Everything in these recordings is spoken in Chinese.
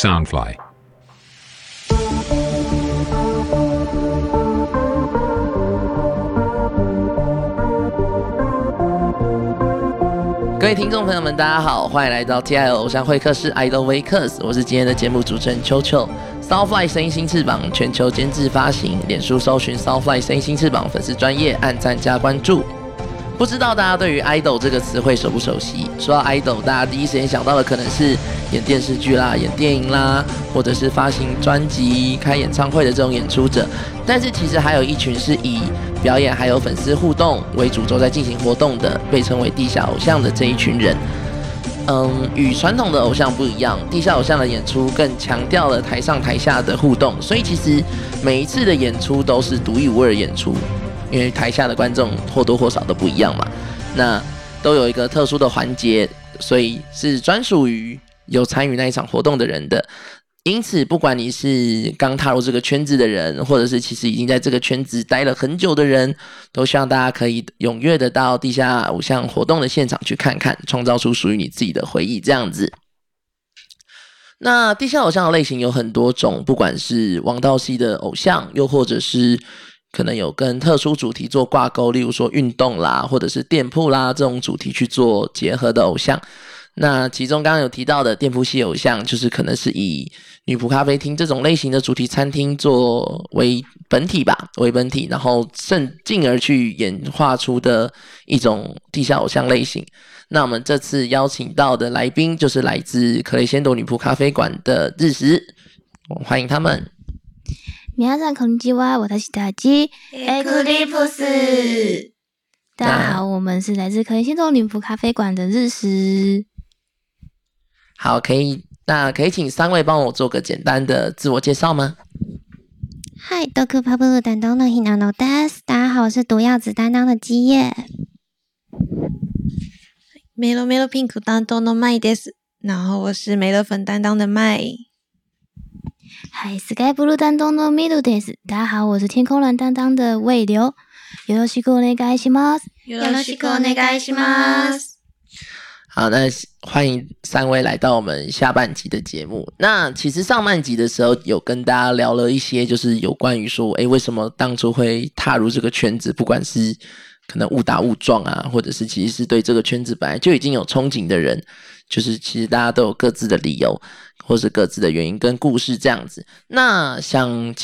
Soundfly。各位听众朋友们，大家好，欢迎来到 TI 偶像会客室 Idol w a k e r s 我是今天的节目主持人秋秋。Soundfly 声音新翅膀全球监制发行，脸书搜寻 Soundfly 声音新翅膀粉丝专业，按赞加关注。不知道大家对于 idol 这个词汇熟不熟悉？说到 idol，大家第一时间想到的可能是演电视剧啦、演电影啦，或者是发行专辑、开演唱会的这种演出者。但是其实还有一群是以表演还有粉丝互动为主轴在进行活动的，被称为地下偶像的这一群人。嗯，与传统的偶像不一样，地下偶像的演出更强调了台上台下的互动，所以其实每一次的演出都是独一无二演出。因为台下的观众或多或少都不一样嘛，那都有一个特殊的环节，所以是专属于有参与那一场活动的人的。因此，不管你是刚踏入这个圈子的人，或者是其实已经在这个圈子待了很久的人，都希望大家可以踊跃的到地下偶像活动的现场去看看，创造出属于你自己的回忆。这样子。那地下偶像的类型有很多种，不管是王道系的偶像，又或者是。可能有跟特殊主题做挂钩，例如说运动啦，或者是店铺啦这种主题去做结合的偶像。那其中刚刚有提到的店铺系偶像，就是可能是以女仆咖啡厅这种类型的主题餐厅作为本体吧，为本体，然后甚进而去演化出的一种地下偶像类型。那我们这次邀请到的来宾，就是来自克雷仙朵女仆咖啡馆的日食，欢迎他们。皆さんこんにちは，我是大吉。Eclipse，大家好，我们是来自可以心动女仆咖啡馆的日食。好，可以，那可以请三位帮我做个简单的自我介绍吗？嗨，多克帕布鲁担当的 Hinano Das，大家好，我是毒药子担当的基叶。梅罗梅罗 Pink 担当的麦 Des，然后我是梅乐粉担当的麦。 嗨，Sky Blue 担当的 Middle Days，大家好，我是天空蓝担当的魏流。よろしくお願いします。よろしくお願いします。好，那欢迎三位来到我们下半集的节目。那其实上半集的时候有跟大家聊了一些，就是有关于说，哎，为什么当初会踏入这个圈子？不管是可能误打误撞啊，或者是其实是对这个圈子本来就已经有憧憬的人，就是其实大家都有各自的理由。 或是各自的原因跟故事这样子，那想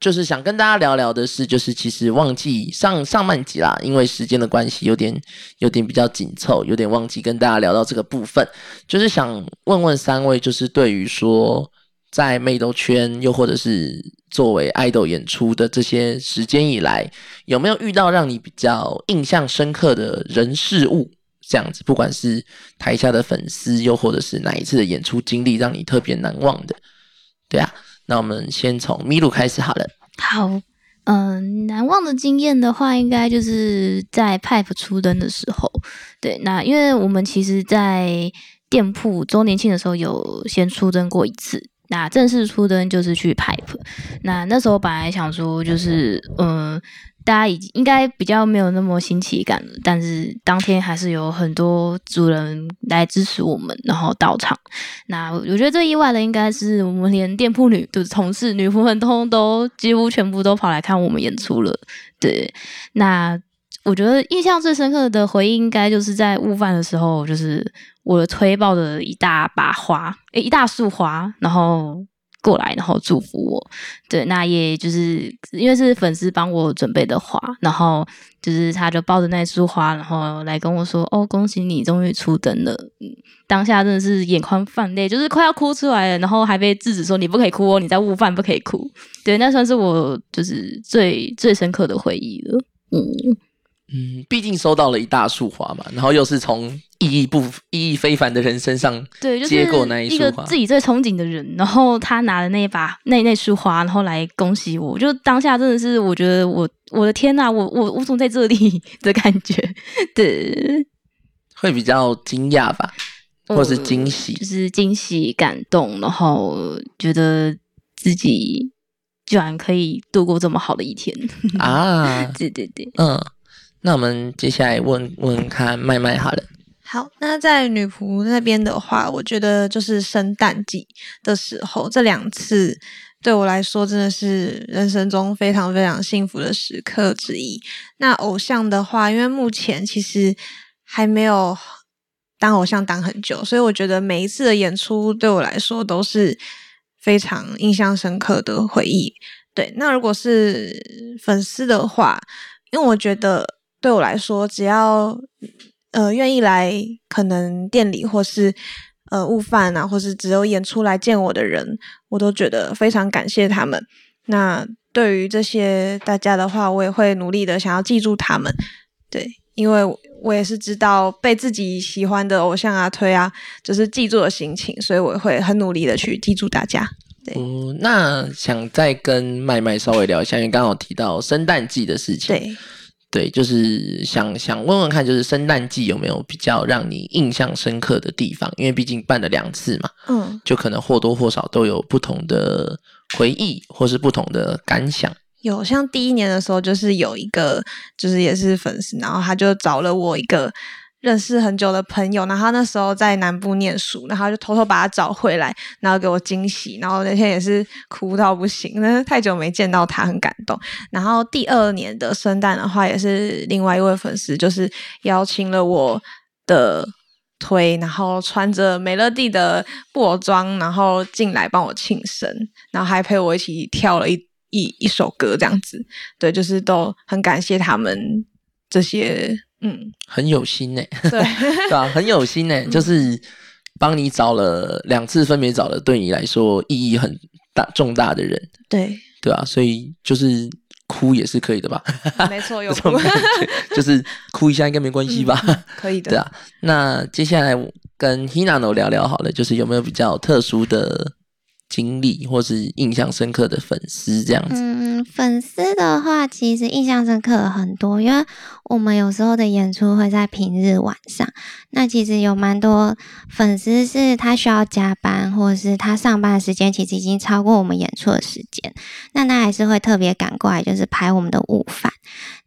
就是想跟大家聊聊的是，就是其实忘记上上半集啦，因为时间的关系，有点有点比较紧凑，有点忘记跟大家聊到这个部分。就是想问问三位，就是对于说在妹豆圈，又或者是作为爱豆演出的这些时间以来，有没有遇到让你比较印象深刻的人事物？这样子，不管是台下的粉丝，又或者是哪一次的演出经历让你特别难忘的，对啊，那我们先从咪露开始好了。好，嗯，难忘的经验的话，应该就是在 Pipe 出灯的时候。对，那因为我们其实，在店铺周年庆的时候有先出灯过一次，那正式出灯就是去 Pipe。那那时候本来想说，就是嗯。大家已经应该比较没有那么新奇感了，但是当天还是有很多主人来支持我们，然后到场。那我觉得最意外的应该是我们连店铺女就是同事女仆们，通通都几乎全部都跑来看我们演出了。对，那我觉得印象最深刻的回忆，应该就是在午饭的时候，就是我的推爆的一大把花，诶，一大束花，然后。过来，然后祝福我。对，那也就是因为是粉丝帮我准备的花，然后就是他就抱着那束花，然后来跟我说：“哦，恭喜你终于出灯了。”当下真的是眼眶泛泪，就是快要哭出来了，然后还被制止说：“你不可以哭哦，你在悟饭不可以哭。”对，那算是我就是最最深刻的回忆了。嗯。嗯，毕竟收到了一大束花嘛，然后又是从意义不意义非凡的人身上对接过那一束花，自己最憧憬的人，然后他拿了那一把那那束花，然后来恭喜我，就当下真的是我觉得我我的天呐，我我我怎么在这里 的感觉？对，会比较惊讶吧，或是惊喜，就是惊喜感动，然后觉得自己居然可以度过这么好的一天啊！对对对，嗯。那我们接下来问问看麦麦好了。好，那在女仆那边的话，我觉得就是圣诞季的时候，这两次对我来说真的是人生中非常非常幸福的时刻之一。那偶像的话，因为目前其实还没有当偶像当很久，所以我觉得每一次的演出对我来说都是非常印象深刻的回忆。对，那如果是粉丝的话，因为我觉得对我来说，只要呃愿意来可能店里或是呃悟饭啊，或是只有演出来见我的人，我都觉得非常感谢他们。那对于这些大家的话，我也会努力的想要记住他们。对，因为我也是知道被自己喜欢的偶像啊推啊，就是记住的心情，所以我会很努力的去记住大家。嗯，那想再跟麦麦稍微聊一下，因为刚好提到圣诞季的事情。对，对，就是想想问问看，就是圣诞季有没有比较让你印象深刻的地方？因为毕竟办了两次嘛，嗯，就可能或多或少都有不同的回忆，或是不同的感想。有像第一年的时候，就是有一个，就是也是粉丝，然后他就找了我一个。认识很久的朋友，然后他那时候在南部念书，然后就偷偷把他找回来，然后给我惊喜，然后那天也是哭到不行，那太久没见到他，很感动。然后第二年的圣诞的话，也是另外一位粉丝，就是邀请了我的推，然后穿着美乐蒂的布偶装，然后进来帮我庆生，然后还陪我一起跳了一一一首歌，这样子。对，就是都很感谢他们这些。嗯，很有心呢，对 对吧？很有心呢，就是帮你找了两次，分别找了对你来说意义很大重大的人，对对啊，所以就是哭也是可以的吧？没错，有哭，就是哭一下应该没关系吧？可以的，对啊。那接下来跟 Hinano 聊聊好了，就是有没有比较特殊的？经历或是印象深刻的粉丝这样子。嗯，粉丝的话，其实印象深刻很多，因为我们有时候的演出会在平日晚上。那其实有蛮多粉丝是他需要加班，或者是他上班的时间其实已经超过我们演出的时间，那他还是会特别赶过来，就是排我们的午饭。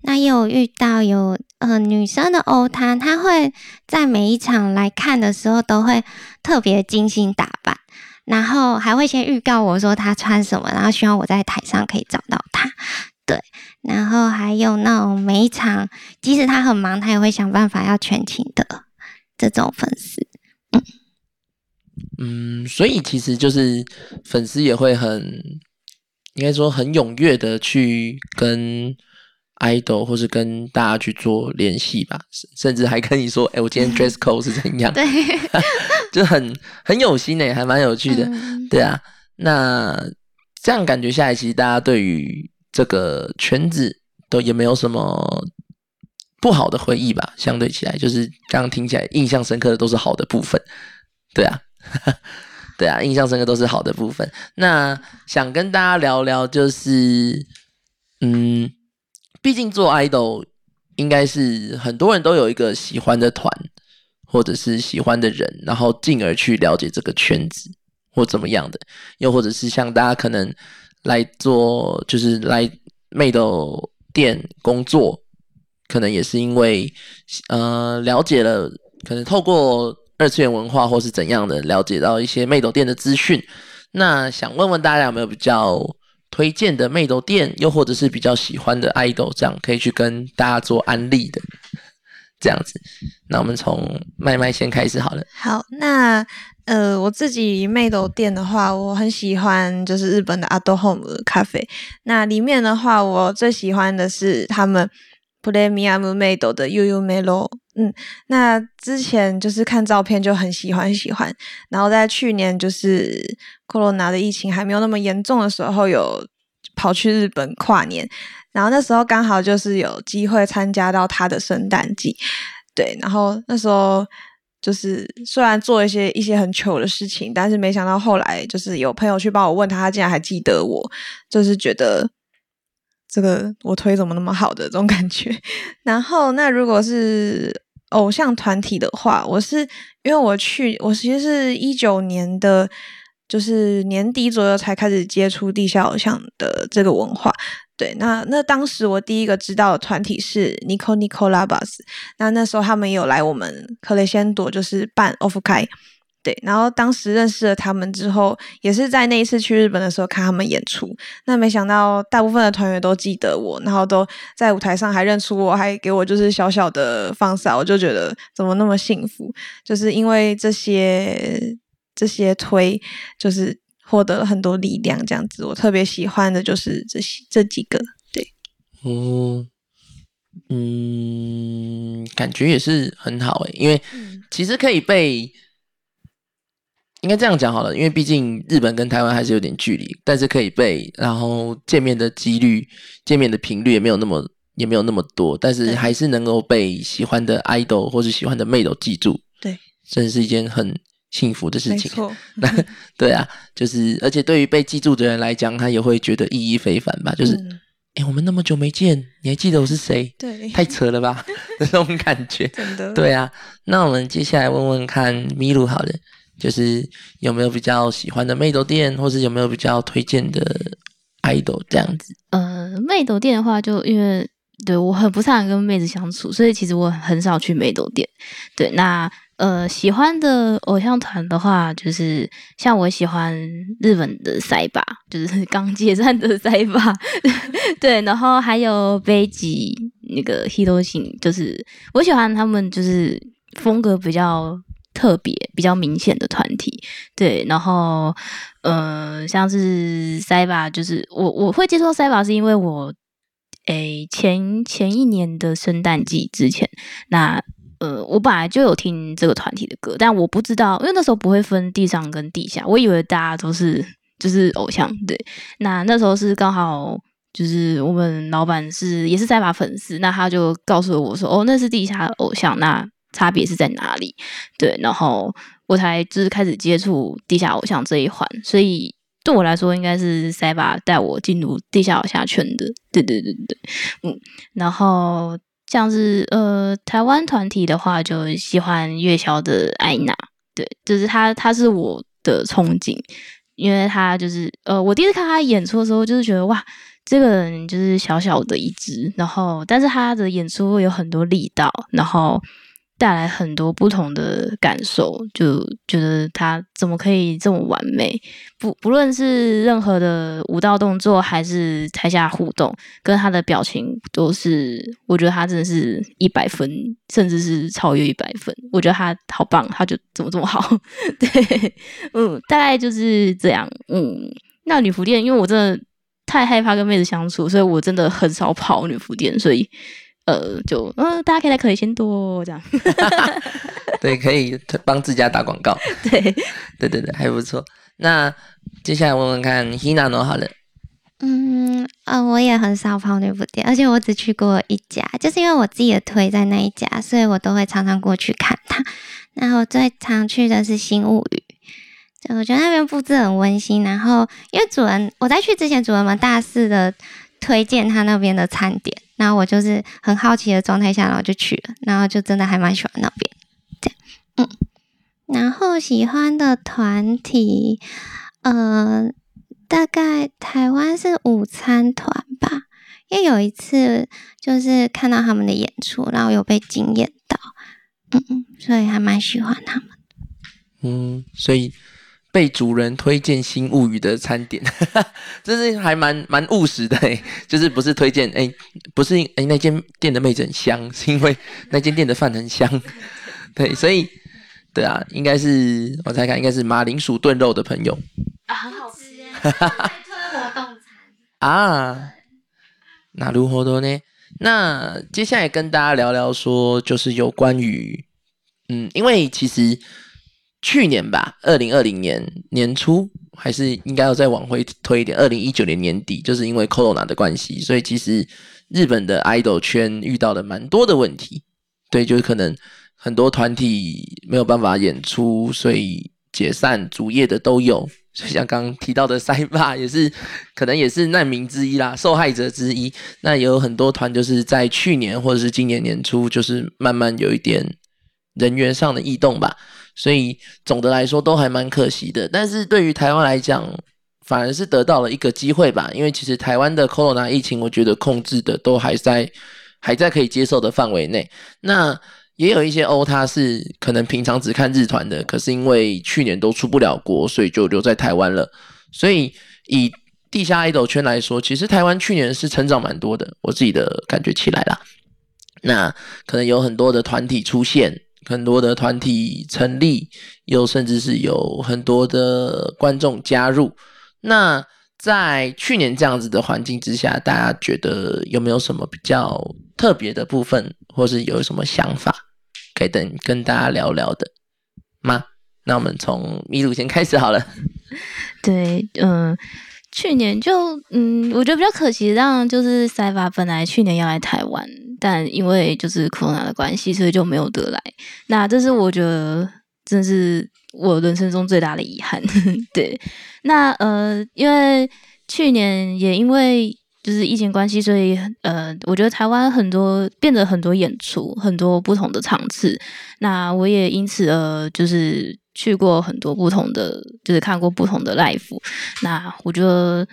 那也有遇到有呃女生的欧摊，他会在每一场来看的时候都会特别精心打扮。然后还会先预告我说他穿什么，然后希望我在台上可以找到他。对，然后还有那种每一场，即使他很忙，他也会想办法要全勤的这种粉丝。嗯，所以其实就是粉丝也会很，应该说很踊跃的去跟。Idol 或是跟大家去做联系吧，甚至还跟你说：“哎，我今天 dress code 是怎样？”对，就很很有心诶，还蛮有趣的。对啊，那这样感觉下来，其实大家对于这个圈子都也没有什么不好的回忆吧？相对起来，就是刚刚听起来印象深刻的都是好的部分。对啊，对啊，印象深刻都是好的部分。那想跟大家聊聊，就是嗯。毕竟做 idol 应该是很多人都有一个喜欢的团，或者是喜欢的人，然后进而去了解这个圈子或怎么样的，又或者是像大家可能来做，就是来 made 店工作，可能也是因为呃了解了，可能透过二次元文化或是怎样的了解到一些 made 店的资讯。那想问问大家有没有比较？推荐的妹豆店，又或者是比较喜欢的 idol，这样可以去跟大家做安利的，这样子。那我们从麦麦先开始好了。好，那呃，我自己妹豆店的话，我很喜欢就是日本的阿多 home 咖啡。那里面的话，我最喜欢的是他们 premium 妹豆的悠悠 melo。嗯，那之前就是看照片就很喜欢喜欢，然后在去年就是 corona 的疫情还没有那么严重的时候，有跑去日本跨年，然后那时候刚好就是有机会参加到他的圣诞季，对，然后那时候就是虽然做一些一些很糗的事情，但是没想到后来就是有朋友去帮我问他，他竟然还记得我，就是觉得这个我推怎么那么好的这种感觉，然后那如果是。偶像团体的话，我是因为我去，我其实是一九年的，就是年底左右才开始接触地下偶像的这个文化。对，那那当时我第一个知道的团体是 Nico Nico Labas，那那时候他们有来我们克雷仙朵，就是办 Off 开。对，然后当时认识了他们之后，也是在那一次去日本的时候看他们演出。那没想到大部分的团员都记得我，然后都在舞台上还认出我，还给我就是小小的放哨，我就觉得怎么那么幸福，就是因为这些这些推，就是获得了很多力量，这样子。我特别喜欢的就是这些这几个，对，嗯嗯，感觉也是很好诶，因为其实可以被。应该这样讲好了，因为毕竟日本跟台湾还是有点距离，但是可以被，然后见面的几率、见面的频率也没有那么也没有那么多，但是还是能够被喜欢的 idol 或是喜欢的妹都记住，对，真是一件很幸福的事情。没错，对啊，就是而且对于被记住的人来讲，他也会觉得意义非凡吧？就是，哎，我们那么久没见，你还记得我是谁？对，太扯了吧，那种感觉。真的。对啊，那我们接下来问问看麋鹿好了。就是有没有比较喜欢的妹斗店，或是有没有比较推荐的 idol 这样子？呃，妹斗店的话，就因为对我很不擅长跟妹子相处，所以其实我很少去妹斗店。对，那呃，喜欢的偶像团的话，就是像我喜欢日本的塞巴，就是 刚解散的塞巴。对，然后还有北极那个 Hiroshi，就是我喜欢他们，就是风格比较。特别比较明显的团体，对，然后，呃，像是塞巴，就是我我会接触到塞巴，是因为我，诶，前前一年的圣诞季之前，那呃，我本来就有听这个团体的歌，但我不知道，因为那时候不会分地上跟地下，我以为大家都是就是偶像，对，那那时候是刚好就是我们老板是也是塞巴粉丝，那他就告诉我说，哦，那是地下偶像，那。差别是在哪里？对，然后我才就是开始接触地下偶像这一环，所以对我来说，应该是塞巴带我进入地下偶像圈的。对对对对，嗯，然后像是呃台湾团体的话，就喜欢月销的艾娜，对，就是他，他是我的憧憬，因为他就是呃，我第一次看他演出的时候，就是觉得哇，这个人就是小小的一只，然后但是他的演出有很多力道，然后。带来很多不同的感受，就觉得他怎么可以这么完美？不不论是任何的舞蹈动作，还是台下互动，跟他的表情，都是我觉得他真的是一百分，甚至是超越一百分。我觉得他好棒，他就怎么这么好？对，嗯，大概就是这样。嗯，那女仆店，因为我真的太害怕跟妹子相处，所以我真的很少跑女仆店，所以。呃，就嗯，大家可以来可以先多这样，对，可以帮自家打广告，对，对对对，还不错。那接下来问问看，Hina 呢？好了，嗯呃，我也很少跑女仆店，而且我只去过一家，就是因为我自己的推在那一家，所以我都会常常过去看它。然后最常去的是新物语，就我觉得那边布置很温馨。然后因为主人我在去之前，主人们大肆的推荐他那边的餐点。然后我就是很好奇的状态下，然后就去了，然后就真的还蛮喜欢那边，这样，嗯，然后喜欢的团体，呃，大概台湾是午餐团吧，因为有一次就是看到他们的演出，然后有被惊艳到，嗯嗯，所以还蛮喜欢他们。嗯，所以。被主人推荐新物语的餐点，这是还蛮蛮务实的哎，就是不是推荐哎，不是哎那间店的妹子很香，是因为那间店的饭很香，对，所以对啊，应该是我猜看应该是马铃薯炖肉的朋友。啊，很好吃。耶，推活动餐。啊，那如何多呢？那接下来跟大家聊聊说，就是有关于嗯，因为其实。去年吧，二零二零年年初，还是应该要再往回推一点。二零一九年年底，就是因为 Corona 的关系，所以其实日本的 idol 圈遇到了蛮多的问题。对，就是可能很多团体没有办法演出，所以解散、主业的都有。就 像刚刚提到的塞巴，也是可能也是难民之一啦，受害者之一。那也有很多团，就是在去年或者是今年年初，就是慢慢有一点人员上的异动吧。所以总的来说都还蛮可惜的，但是对于台湾来讲，反而是得到了一个机会吧，因为其实台湾的 corona 疫情，我觉得控制的都还在还在可以接受的范围内。那也有一些欧，他是可能平常只看日团的，可是因为去年都出不了国，所以就留在台湾了。所以以地下 idol 圈来说，其实台湾去年是成长蛮多的，我自己的感觉起来啦。那可能有很多的团体出现，很多的团体成立，又甚至是有很多的观众加入。那在去年这样子的环境之下，大家觉得有没有什么比较特别的部分，或是有什么想法，可以等跟大家聊聊的吗？那我们从米鲁先开始好了。对，嗯，去年就嗯，我觉得比较可惜，让就是塞法本来去年要来台湾，但因为就是 corona 的关系，所以就没有得来。那这是我觉得真是我人生中最大的遗憾。对，那呃，因为去年也因为就是疫情关系，所以呃，我觉得台湾很多变得很多演出，很多不同的场次。那我也因此呃，就是去过很多不同的，就是看过不同的 live。那我觉得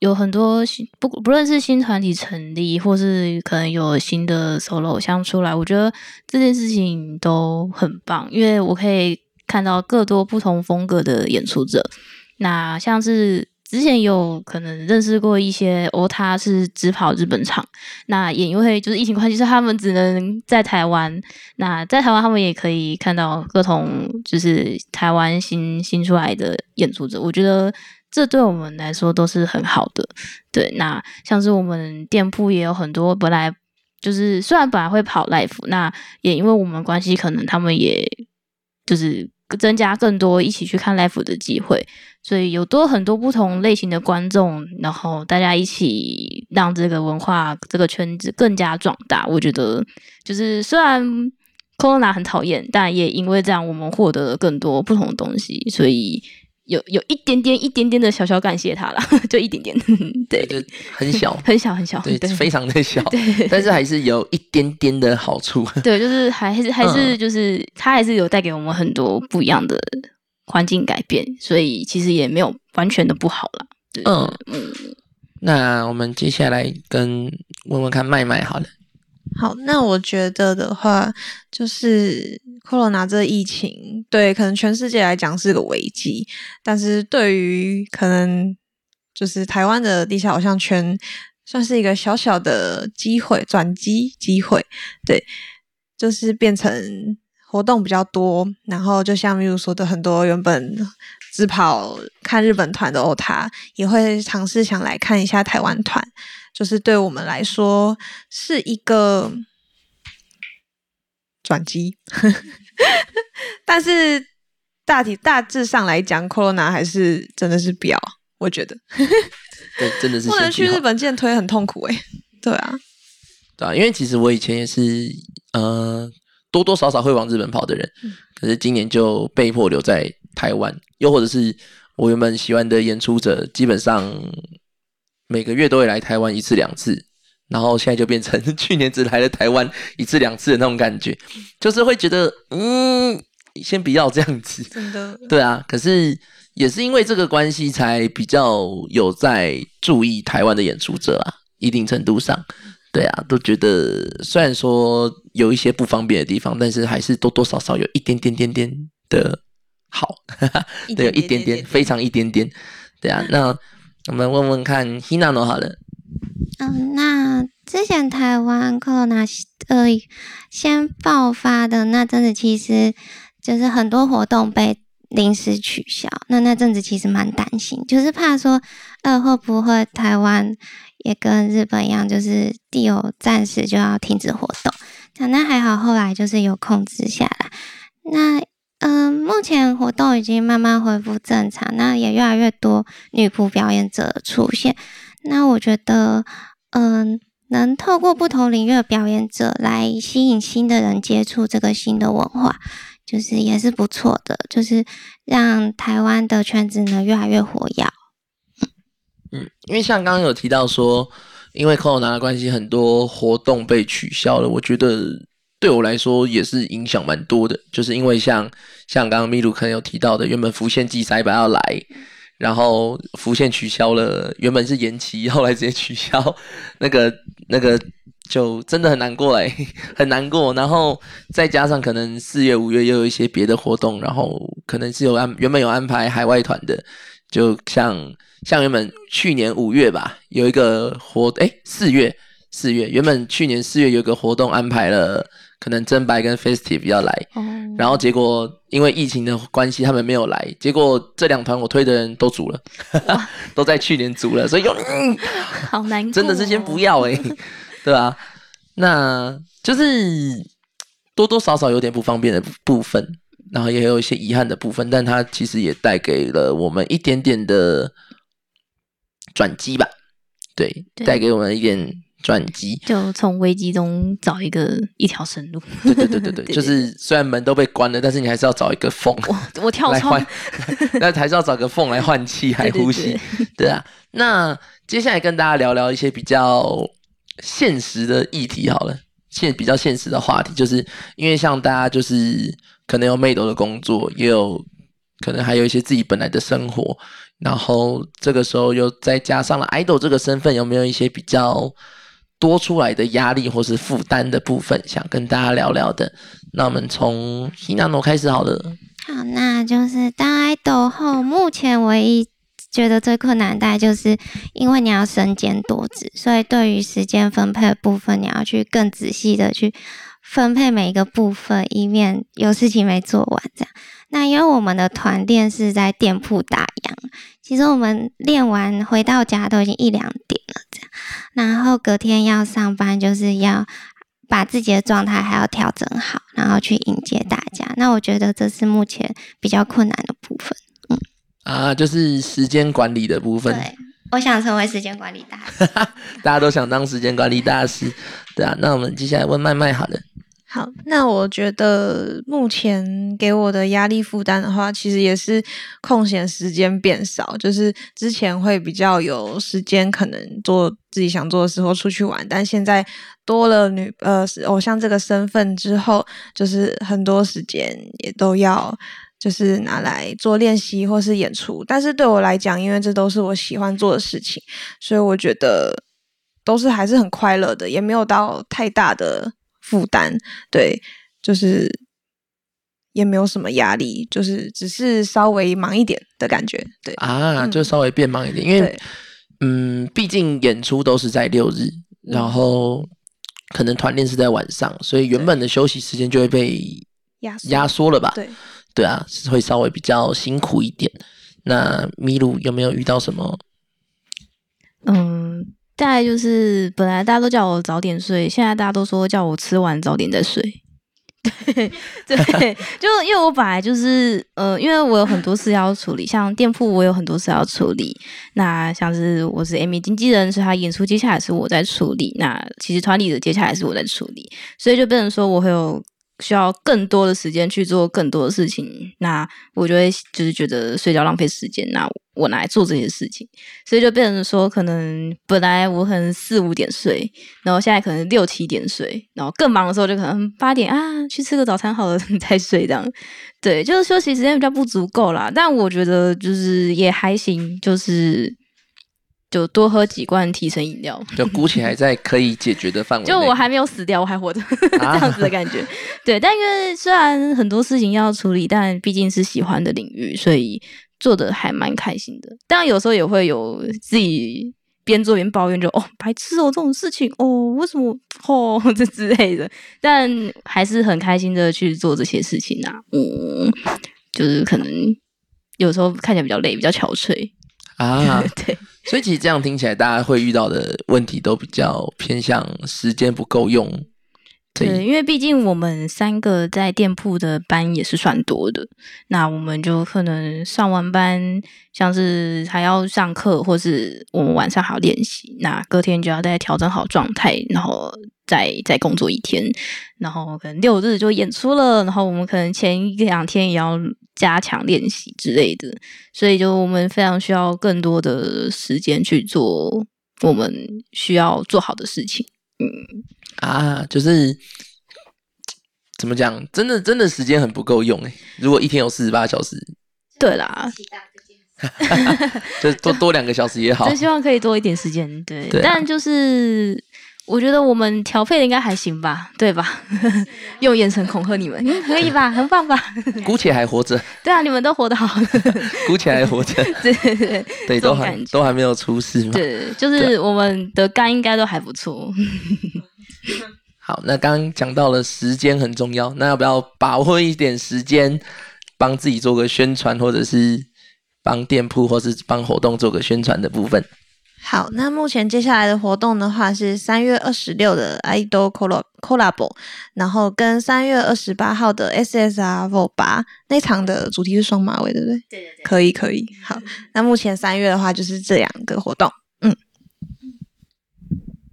有很多新不不论是新团体成立，或是可能有新的 solo 像出来，我觉得这件事情都很棒，因为我可以看到更多不同风格的演出者。那像是之前有可能认识过一些哦，他是只跑日本场，那也因为就是疫情关系，所以他们只能在台湾。那在台湾，他们也可以看到各种就是台湾新新出来的演出者。我觉得这对我们来说都是很好的。对，那像是我们店铺也有很多本来就是虽然本来会跑 live，那也因为我们关系，可能他们也就是增加更多一起去看 live 的机会。所以有多很多不同类型的观众，然后大家一起让这个文化这个圈子更加壮大。我觉得就是虽然 Corona 很讨厌，但也因为这样，我们获得了更多不同的东西。所以有有一点点、一点点的小小感谢他了，就一点点，对，就很小，很小，很小，对，对，非常的小，对，但是还是有一点点的好处。对，就是还是还是就是他还是有带给我们很多不一样的。环境改变，所以其实也没有完全的不好了。嗯。嗯，那我们接下来跟问问看麦麦好了。好，那我觉得的话，就是 Corona 这疫情，对可能全世界来讲是个危机，但是对于可能就是台湾的地下偶像圈，算是一个小小的机会，转机机会。对，就是变成。活动比较多，然后就像例如说的，很多原本只跑看日本团的欧塔，也会尝试想来看一下台湾团，就是对我们来说是一个转机。但是大体大致上来讲，Corona 还是真的是表，我觉得。对，真的是不能去日本见推很痛苦哎。对啊，对啊，因为其实我以前也是呃。多多少少会往日本跑的人，可是今年就被迫留在台湾，又或者是我原本喜欢的演出者，基本上每个月都会来台湾一次两次，然后现在就变成 去年只来了台湾一次两次的那种感觉，就是会觉得嗯，先不要这样子，真的，对啊，可是也是因为这个关系，才比较有在注意台湾的演出者啊，一定程度上。对啊，都觉得虽然说有一些不方便的地方，但是还是多多少少有一点点点点的好，对，一点点，非常一点点。对啊，那我们问问看，Hinano 好了。嗯，那之前台湾 Corona 呃先爆发的那阵子，其实就是很多活动被临时取消。那那阵子其实蛮担心，就是怕说呃会不会台湾。也跟日本一样，就是地有暂时就要停止活动，那还好，后来就是有控制下来。那，目前活动已经慢慢恢复正常，那也越来越多女仆表演者出现。那我觉得，嗯，能透过不同领域的表演者来吸引新的人接触这个新的文化，就是也是不错的，就是让台湾的圈子呢越来越活跃。嗯，因为像刚刚有提到说，因为 Corona 的关系，很多活动被取消了。我觉得对我来说也是影响蛮多的，就是因为像像刚刚米鲁可能有提到的，原本浮现季赛本要来，然后浮现取消了，原本是延期，后来直接取消，那个那个就真的很难过哎，很难过。然后再加上可能四月五月又有一些别的活动，然后可能是有安原本有安排海外团的，就像像原本去年五月吧，有一个活哎四月四月原本去年四月有个活动安排了。可能真白跟 Festive 要来，然后结果因为疫情的关系，他们没有来。结果这两团我推的人都组了，都在去年组了，所以又好难过，真的是先不要哎，对吧？那就是多多少少有点不方便的部分，然后也有一些遗憾的部分，但它其实也带给了我们一点点的转机吧，对，带给我们一点。转机就从危机中找一个一条生路。对对对对 对，就是虽然门都被关了，但是你还是要找一个缝。我我跳窗，那还是要找个缝来换气、来呼吸。对啊，那接下来跟大家聊聊一些比较现实的议题好了，现比较现实的话题，就是因为像大家就是可能有妹斗的工作，也有可能还有一些自己本来的生活，然后这个时候又再加上了 idol 这个身份，有没有一些比较？多出来的压力或是负担的部分，想跟大家聊聊的。那我们从希娜诺开始好了。好，那就是当爱豆后，目前唯一觉得最困难的，就是因为你要身兼多职，所以对于时间分配的部分，你要去更仔细的去分配每一个部分，以免有事情没做完这样。那因为我们的团练是在店铺打烊，其实我们练完回到家都已经一两点了，然后隔天要上班，就是要把自己的状态还要调整好，然后去迎接大家。那我觉得这是目前比较困难的部分。嗯，啊，就是时间管理的部分。对，我想成为时间管理大师。大家都想当时间管理大师，对啊。那我们接下来问麦麦好了。好，那我觉得目前给我的压力负担的话，其实也是空闲时间变少。就是之前会比较有时间，可能做自己想做的时候出去玩，但现在多了女呃偶像这个身份之后，就是很多时间也都要就是拿来做练习或是演出。但是对我来讲，因为这都是我喜欢做的事情，所以我觉得都是还是很快乐的，也没有到太大的。负担对，就是也没有什么压力，就是只是稍微忙一点的感觉，对啊，就稍微变忙一点，因为嗯，毕竟演出都是在六日，然后可能团练是在晚上，所以原本的休息时间就会被压压缩了吧？对对啊，会稍微比较辛苦一点。那米露有没有遇到什么？嗯。大概就是本来大家都叫我早点睡，现在大家都说叫我吃完早点再睡。对对，就因为我本来就是呃，因为我有很多事要处理，像店铺我有很多事要处理。那像是我是 Amy 经纪人，所以他演出接下来是我在处理。那其实团里的接下来是我在处理，所以就变成说我会有。需要更多的时间去做更多的事情，那我就会就是觉得睡觉浪费时间，那我拿来做这些事情，所以就变成说，可能本来我可能四五点睡，然后现在可能六七点睡，然后更忙的时候就可能八点啊去吃个早餐好了再睡这样，对，就是休息时间比较不足够啦，但我觉得就是也还行，就是。就多喝几罐提神饮料，就鼓起还在可以解决的范围。就我还没有死掉，我还活着，这样子的感觉。对，但因为虽然很多事情要处理，但毕竟是喜欢的领域，所以做的还蛮开心的。当然有时候也会有自己边做边抱怨，就哦，白痴哦，这种事情哦，为什么哦 这之类的。但还是很开心的去做这些事情啊。嗯，就是可能有时候看起来比较累，比较憔悴啊。对。所以其实这样听起来，大家会遇到的问题都比较偏向时间不够用。对，因为毕竟我们三个在店铺的班也是算多的，那我们就可能上完班，像是还要上课，或是我们晚上还要练习，那隔天就要再调整好状态，然后再再工作一天，然后可能六日就演出了，然后我们可能前一两天也要加强练习之类的，所以就我们非常需要更多的时间去做我们需要做好的事情，嗯。啊，就是怎么讲，真的真的时间很不够用哎。如果一天有四十八小时，对啦，就多多两个小时也好就。希望可以多一点时间，对。但就是我觉得我们调配的应该还行吧，对吧？用眼神恐吓你们，嗯可以吧？很棒吧？姑且还活着，对啊，你们都活得好，姑且还活着，对对对对，这都还种感觉都还没有出事嘛。对，就是我们的肝应该都还不错。好，那刚刚讲到了时间很重要，那要不要把握一点时间，帮自己做个宣传，或者是帮店铺或是帮活动做个宣传的部分？好，那目前接下来的活动的话是三月二十六的 Idol Collab Collab，然后跟三月二十八号的 SSR Vol 八那场的主题是双马尾，对不对？对对对，可以，可以。好，那目前三月的话就是这两个活动。嗯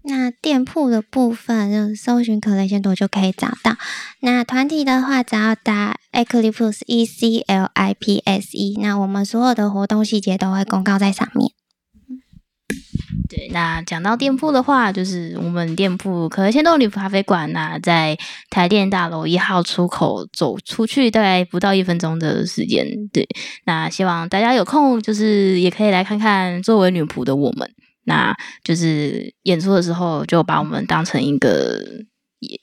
那店铺的部分，就是搜寻可乐鲜朵就可以找到。那团体的话，只要打 Eclipse E C L I P S E，那我们所有的活动细节都会公告在上面。对，那讲到店铺的话，就是我们店铺可乐鲜豆女仆咖啡馆，那在台电大楼一号出口走出去大概不到一分钟的时间。对，那希望大家有空就是也可以来看看作为女仆的我们，那就是演出的时候就把我们当成一个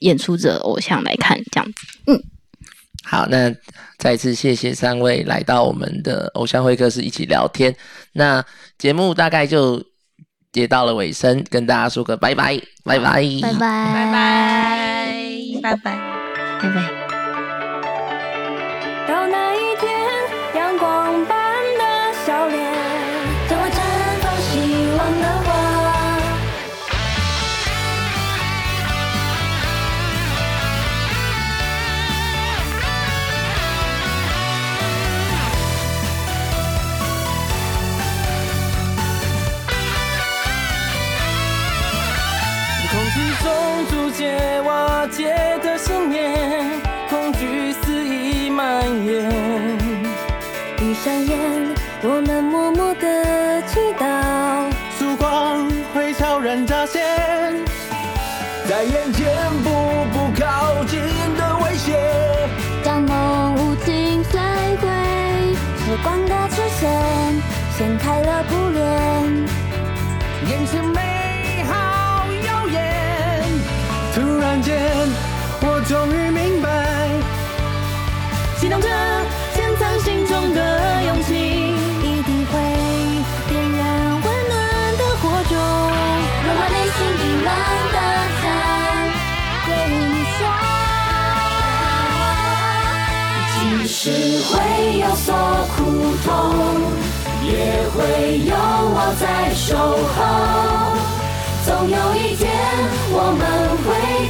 演出者偶像来看，这样子。嗯好，那再次谢谢三位来到我们的偶像会客室一起聊天。那节目大概就也到了尾声，跟大家说个拜拜，拜拜，拜拜，拜拜拜拜。拜拜。然乍现，在眼前步步靠近的威胁。将梦无情摧毁，时光的出现，掀开了布帘。眼前美好耀眼，突然间我终于明白，激动着潜藏心中的所苦痛，也会有我在守候。总有一天，我们会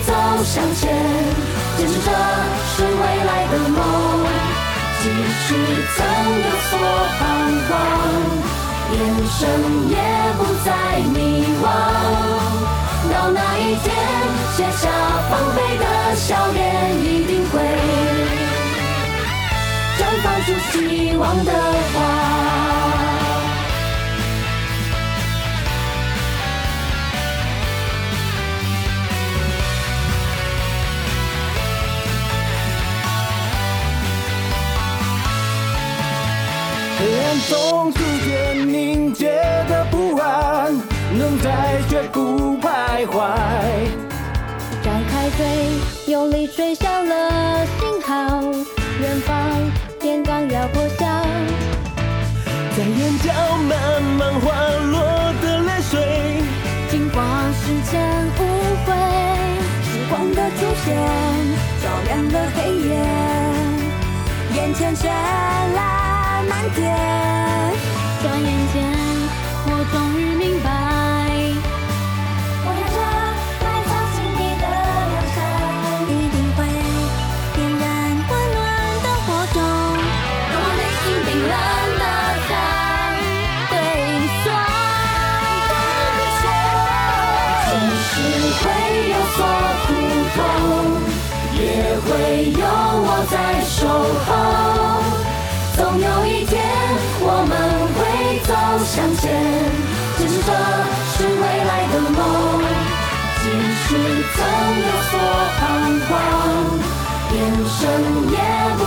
走向前，坚持着是未来的梦。即使曾有所彷徨，眼神也不再迷惘。到那一天，卸下防备的笑脸，一定会绽放出希望的花。在眼角慢慢滑落的泪水，经过时间无悔，时光的出现照亮了黑夜，眼前绚烂满天。转眼间，彷徨，眼神也不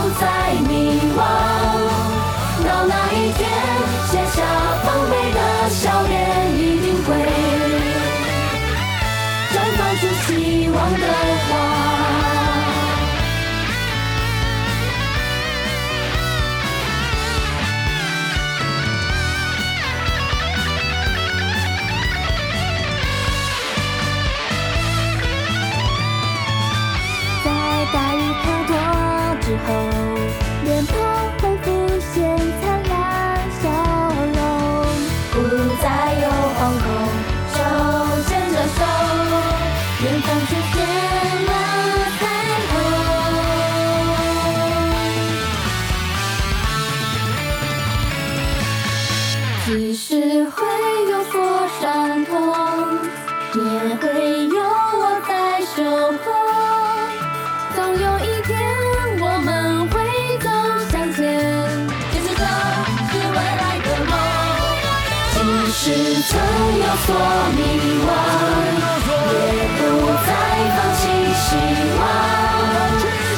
守候。总有一天我们会走向前，坚持着是未来的梦。即使曾有所迷惘，也不再放弃希望。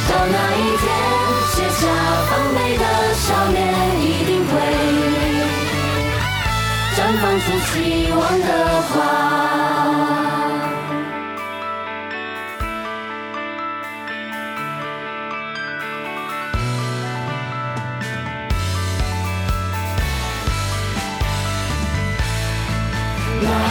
到那一天，写下防备的笑脸，一定会绽放出希望的花。到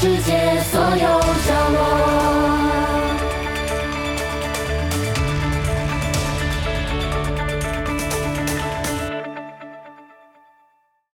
世界所有